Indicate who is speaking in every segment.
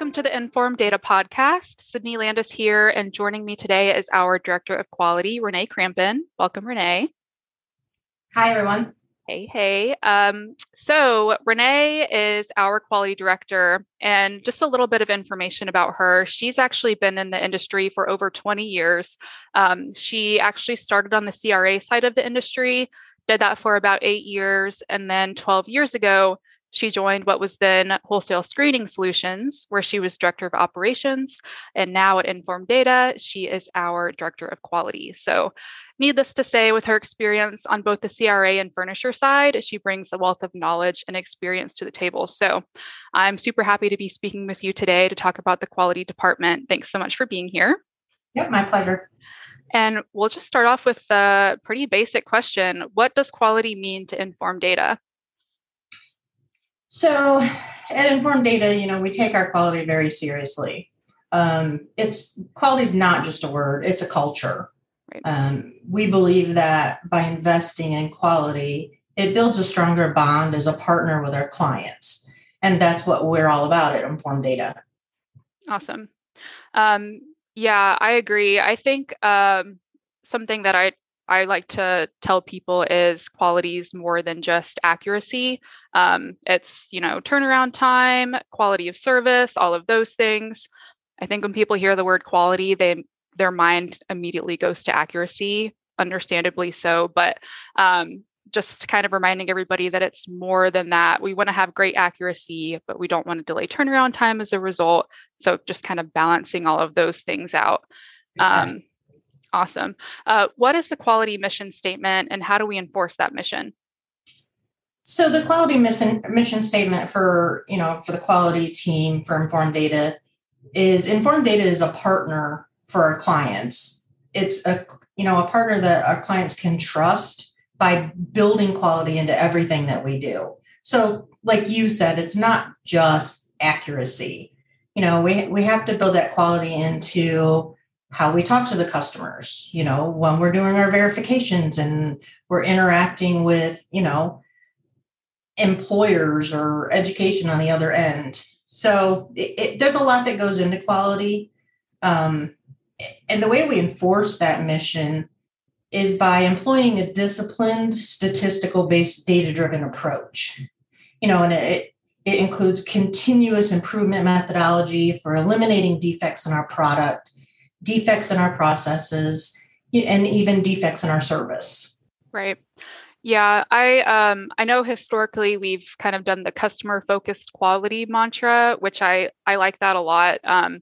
Speaker 1: Welcome to the Informed Data Podcast. Sydney Landis here, and joining me today is our Director of Quality, Renee Crampin. Welcome, Renee.
Speaker 2: Hi, everyone.
Speaker 1: Hey, hey. Um, so, Renee is our quality director, and just a little bit of information about her. She's actually been in the industry for over 20 years. Um, she actually started on the CRA side of the industry, did that for about eight years, and then 12 years ago, she joined what was then Wholesale Screening Solutions, where she was Director of Operations. And now at Informed Data, she is our Director of Quality. So, needless to say, with her experience on both the CRA and furnisher side, she brings a wealth of knowledge and experience to the table. So, I'm super happy to be speaking with you today to talk about the quality department. Thanks so much for being here.
Speaker 2: Yep, my pleasure.
Speaker 1: And we'll just start off with a pretty basic question What does quality mean to Informed Data?
Speaker 2: So at Informed Data, you know, we take our quality very seriously. Um, it's quality is not just a word; it's a culture. Right. Um, we believe that by investing in quality, it builds a stronger bond as a partner with our clients, and that's what we're all about at Informed Data.
Speaker 1: Awesome. Um, yeah, I agree. I think um, something that I I like to tell people is quality is more than just accuracy. Um, it's, you know, turnaround time, quality of service, all of those things. I think when people hear the word quality, they their mind immediately goes to accuracy, understandably so. But um, just kind of reminding everybody that it's more than that. We want to have great accuracy, but we don't want to delay turnaround time as a result. So just kind of balancing all of those things out. Um, Awesome. Uh, what is the quality mission statement and how do we enforce that mission?
Speaker 2: So the quality mission mission statement for you know for the quality team for Informed Data is Informed Data is a partner for our clients. It's a you know a partner that our clients can trust by building quality into everything that we do. So like you said, it's not just accuracy. You know, we we have to build that quality into how we talk to the customers, you know, when we're doing our verifications and we're interacting with, you know, employers or education on the other end. So it, it, there's a lot that goes into quality. Um, and the way we enforce that mission is by employing a disciplined, statistical based, data driven approach. You know, and it, it includes continuous improvement methodology for eliminating defects in our product defects in our processes and even defects in our service.
Speaker 1: Right. Yeah, I um I know historically we've kind of done the customer focused quality mantra, which I I like that a lot. Um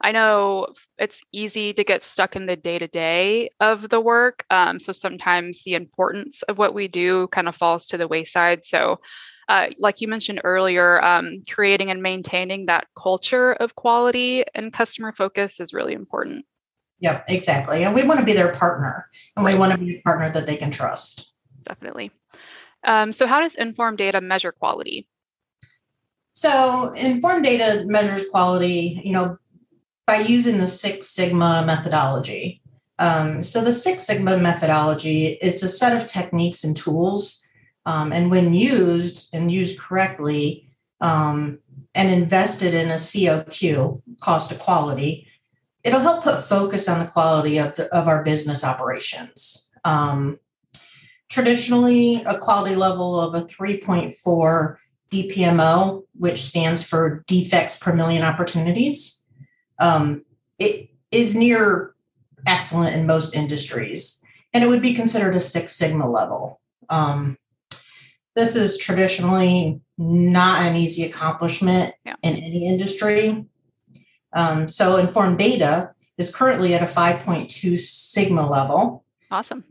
Speaker 1: I know it's easy to get stuck in the day to day of the work. Um, so sometimes the importance of what we do kind of falls to the wayside. So uh, like you mentioned earlier, um, creating and maintaining that culture of quality and customer focus is really important.
Speaker 2: Yep, exactly. And we want to be their partner, and we want to be a partner that they can trust.
Speaker 1: Definitely. Um, so, how does Informed Data measure quality?
Speaker 2: So, Informed Data measures quality, you know, by using the Six Sigma methodology. Um, so, the Six Sigma methodology, it's a set of techniques and tools um, and when used and used correctly um, and invested in a COQ, cost of quality, it'll help put focus on the quality of, the, of our business operations. Um, traditionally, a quality level of a 3.4 DPMO, which stands for defects per million opportunities, um, it is near excellent in most industries. And it would be considered a Six Sigma level. Um, this is traditionally not an easy accomplishment yeah. in any industry. Um, so informed data is currently at a 5.2 sigma level.
Speaker 1: Awesome.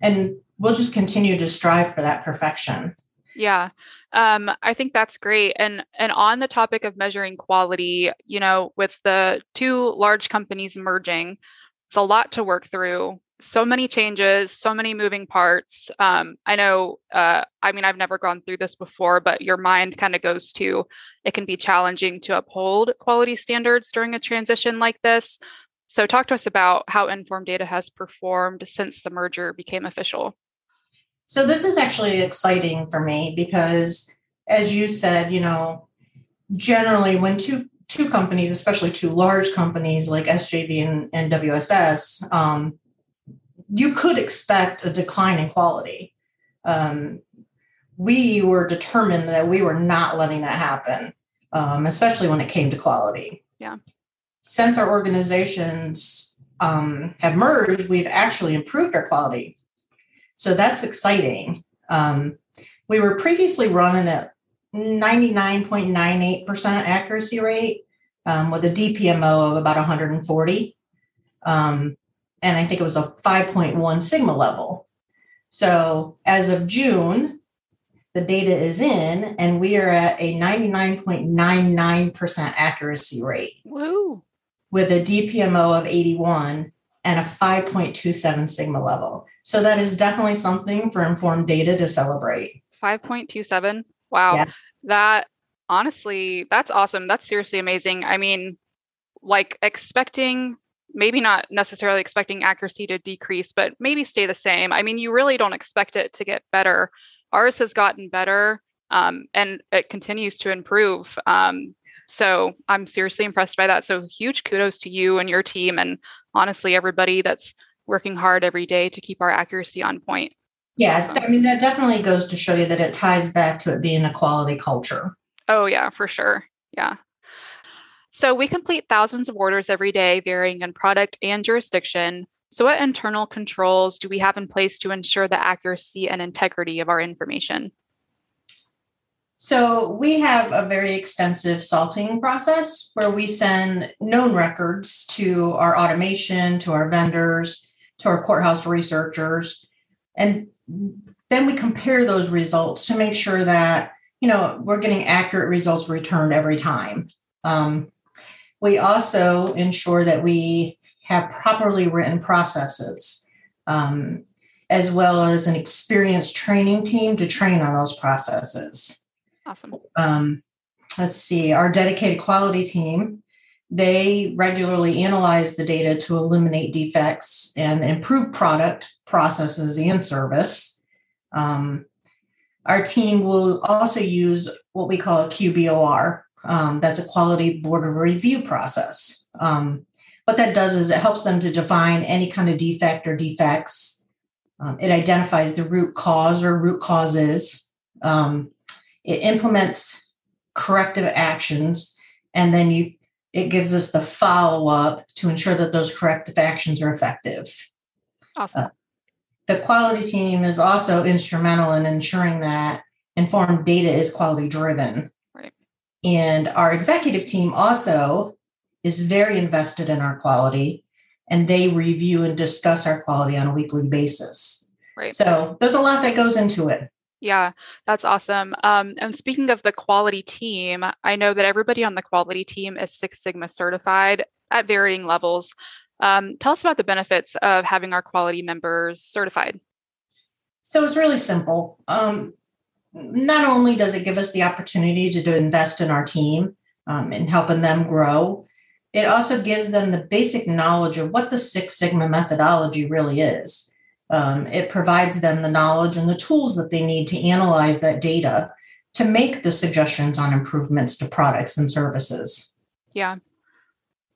Speaker 2: And we'll just continue to strive for that perfection.
Speaker 1: Yeah. Um, I think that's great. And and on the topic of measuring quality, you know, with the two large companies merging, it's a lot to work through so many changes, so many moving parts. Um, I know, uh, I mean, I've never gone through this before, but your mind kind of goes to it can be challenging to uphold quality standards during a transition like this. So, talk to us about how Informed Data has performed since the merger became official.
Speaker 2: So, this is actually exciting for me because, as you said, you know, generally when two two companies, especially two large companies like SJV and, and WSS, um, you could expect a decline in quality. Um, we were determined that we were not letting that happen, um, especially when it came to quality.
Speaker 1: Yeah.
Speaker 2: Since our organizations um, have merged, we've actually improved our quality. So that's exciting. Um, we were previously running at 99.98% accuracy rate um, with a DPMO of about 140. Um, and I think it was a 5.1 sigma level. So as of June, the data is in, and we are at a 99.99% accuracy rate.
Speaker 1: Woo.
Speaker 2: With a DPMO of 81 and a 5.27 sigma level. So that is definitely something for informed data to celebrate.
Speaker 1: 5.27. Wow. Yeah. That honestly, that's awesome. That's seriously amazing. I mean, like expecting maybe not necessarily expecting accuracy to decrease, but maybe stay the same. I mean, you really don't expect it to get better. Ours has gotten better um, and it continues to improve. Um, so I'm seriously impressed by that. So huge kudos to you and your team, and honestly, everybody that's working hard every day to keep our accuracy on point.
Speaker 2: Yeah, awesome. I mean, that definitely goes to show you that it ties back to it being a quality culture.
Speaker 1: Oh, yeah, for sure. Yeah. So we complete thousands of orders every day, varying in product and jurisdiction. So, what internal controls do we have in place to ensure the accuracy and integrity of our information?
Speaker 2: So, we have a very extensive salting process where we send known records to our automation, to our vendors, to our courthouse researchers, and then we compare those results to make sure that you know we're getting accurate results returned every time. Um, we also ensure that we have properly written processes, um, as well as an experienced training team to train on those processes.
Speaker 1: Awesome.
Speaker 2: Um, let's see, our dedicated quality team, they regularly analyze the data to eliminate defects and improve product, processes, and service. Um, our team will also use what we call a QBOR, um, that's a quality board of review process. Um, what that does is it helps them to define any kind of defect or defects. Um, it identifies the root cause or root causes. Um, it implements corrective actions, and then you it gives us the follow up to ensure that those corrective actions are effective.
Speaker 1: Awesome. Uh,
Speaker 2: the quality team is also instrumental in ensuring that informed data is quality driven. And our executive team also is very invested in our quality and they review and discuss our quality on a weekly basis.
Speaker 1: Right.
Speaker 2: So there's a lot that goes into it.
Speaker 1: Yeah, that's awesome. Um, and speaking of the quality team, I know that everybody on the quality team is Six Sigma certified at varying levels. Um, tell us about the benefits of having our quality members certified.
Speaker 2: So it's really simple. Um, not only does it give us the opportunity to, invest in our team um, and helping them grow, it also gives them the basic knowledge of what the Six Sigma methodology really is. Um, it provides them the knowledge and the tools that they need to analyze that data to make the suggestions on improvements to products and services.
Speaker 1: Yeah.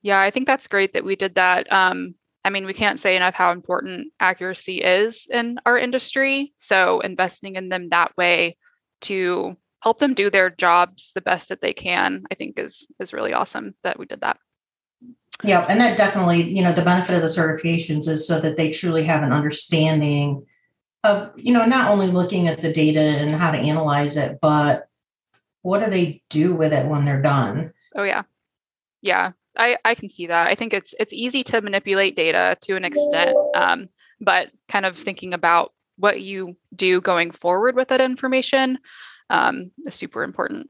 Speaker 1: Yeah, I think that's great that we did that. Um, I mean, we can't say enough how important accuracy is in our industry. So, investing in them that way to help them do their jobs the best that they can i think is is really awesome that we did that.
Speaker 2: Yeah and that definitely you know the benefit of the certifications is so that they truly have an understanding of you know not only looking at the data and how to analyze it but what do they do with it when they're done?
Speaker 1: Oh yeah. Yeah i i can see that. I think it's it's easy to manipulate data to an extent um, but kind of thinking about what you do going forward with that information um, is super important.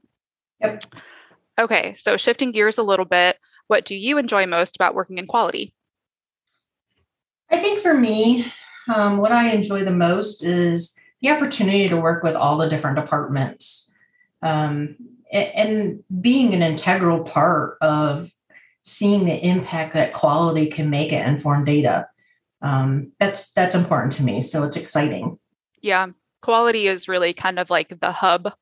Speaker 2: Yep.
Speaker 1: Okay, so shifting gears a little bit, what do you enjoy most about working in quality?
Speaker 2: I think for me, um, what I enjoy the most is the opportunity to work with all the different departments um, and, and being an integral part of seeing the impact that quality can make at informed data um, that's that's important to me. So it's exciting.
Speaker 1: Yeah, quality is really kind of like the hub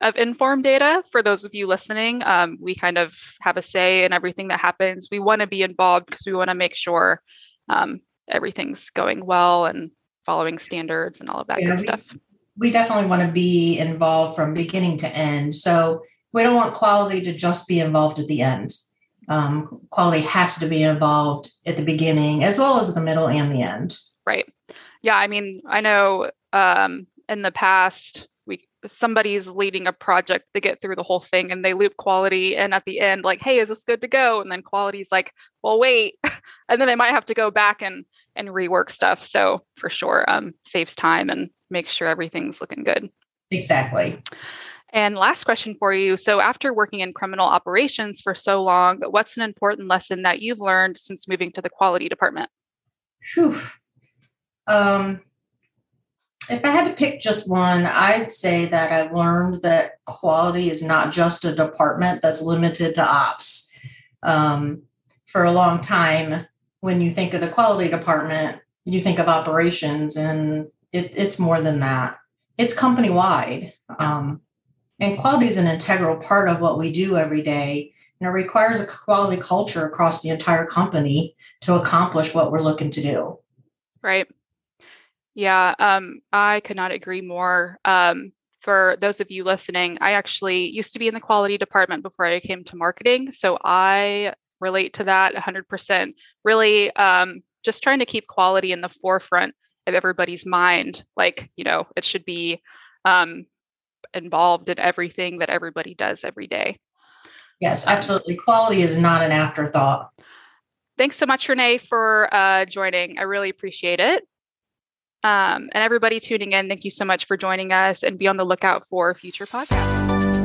Speaker 1: of informed data for those of you listening. Um, we kind of have a say in everything that happens. We want to be involved because we want to make sure um, everything's going well and following standards and all of that yeah, good we, stuff.
Speaker 2: We definitely want to be involved from beginning to end. So we don't want quality to just be involved at the end. Um, quality has to be involved at the beginning as well as the middle and the end.
Speaker 1: Right. Yeah. I mean, I know um, in the past, we somebody's leading a project to get through the whole thing and they loop quality and at the end like hey is this good to go and then quality's like well wait and then they might have to go back and and rework stuff so for sure um saves time and makes sure everything's looking good
Speaker 2: exactly
Speaker 1: and last question for you. So, after working in criminal operations for so long, what's an important lesson that you've learned since moving to the quality department?
Speaker 2: Whew. Um, if I had to pick just one, I'd say that I learned that quality is not just a department that's limited to ops. Um, for a long time, when you think of the quality department, you think of operations, and it, it's more than that. It's company wide. Um, and quality is an integral part of what we do every day. And it requires a quality culture across the entire company to accomplish what we're looking to do.
Speaker 1: Right. Yeah, um, I could not agree more. Um, for those of you listening, I actually used to be in the quality department before I came to marketing. So I relate to that 100%. Really, um, just trying to keep quality in the forefront of everybody's mind. Like, you know, it should be um, involved in everything that everybody does every day.
Speaker 2: Yes, absolutely. Quality is not an afterthought.
Speaker 1: Thanks so much, Renee, for uh, joining. I really appreciate it. Um, and everybody tuning in, thank you so much for joining us and be on the lookout for future podcasts.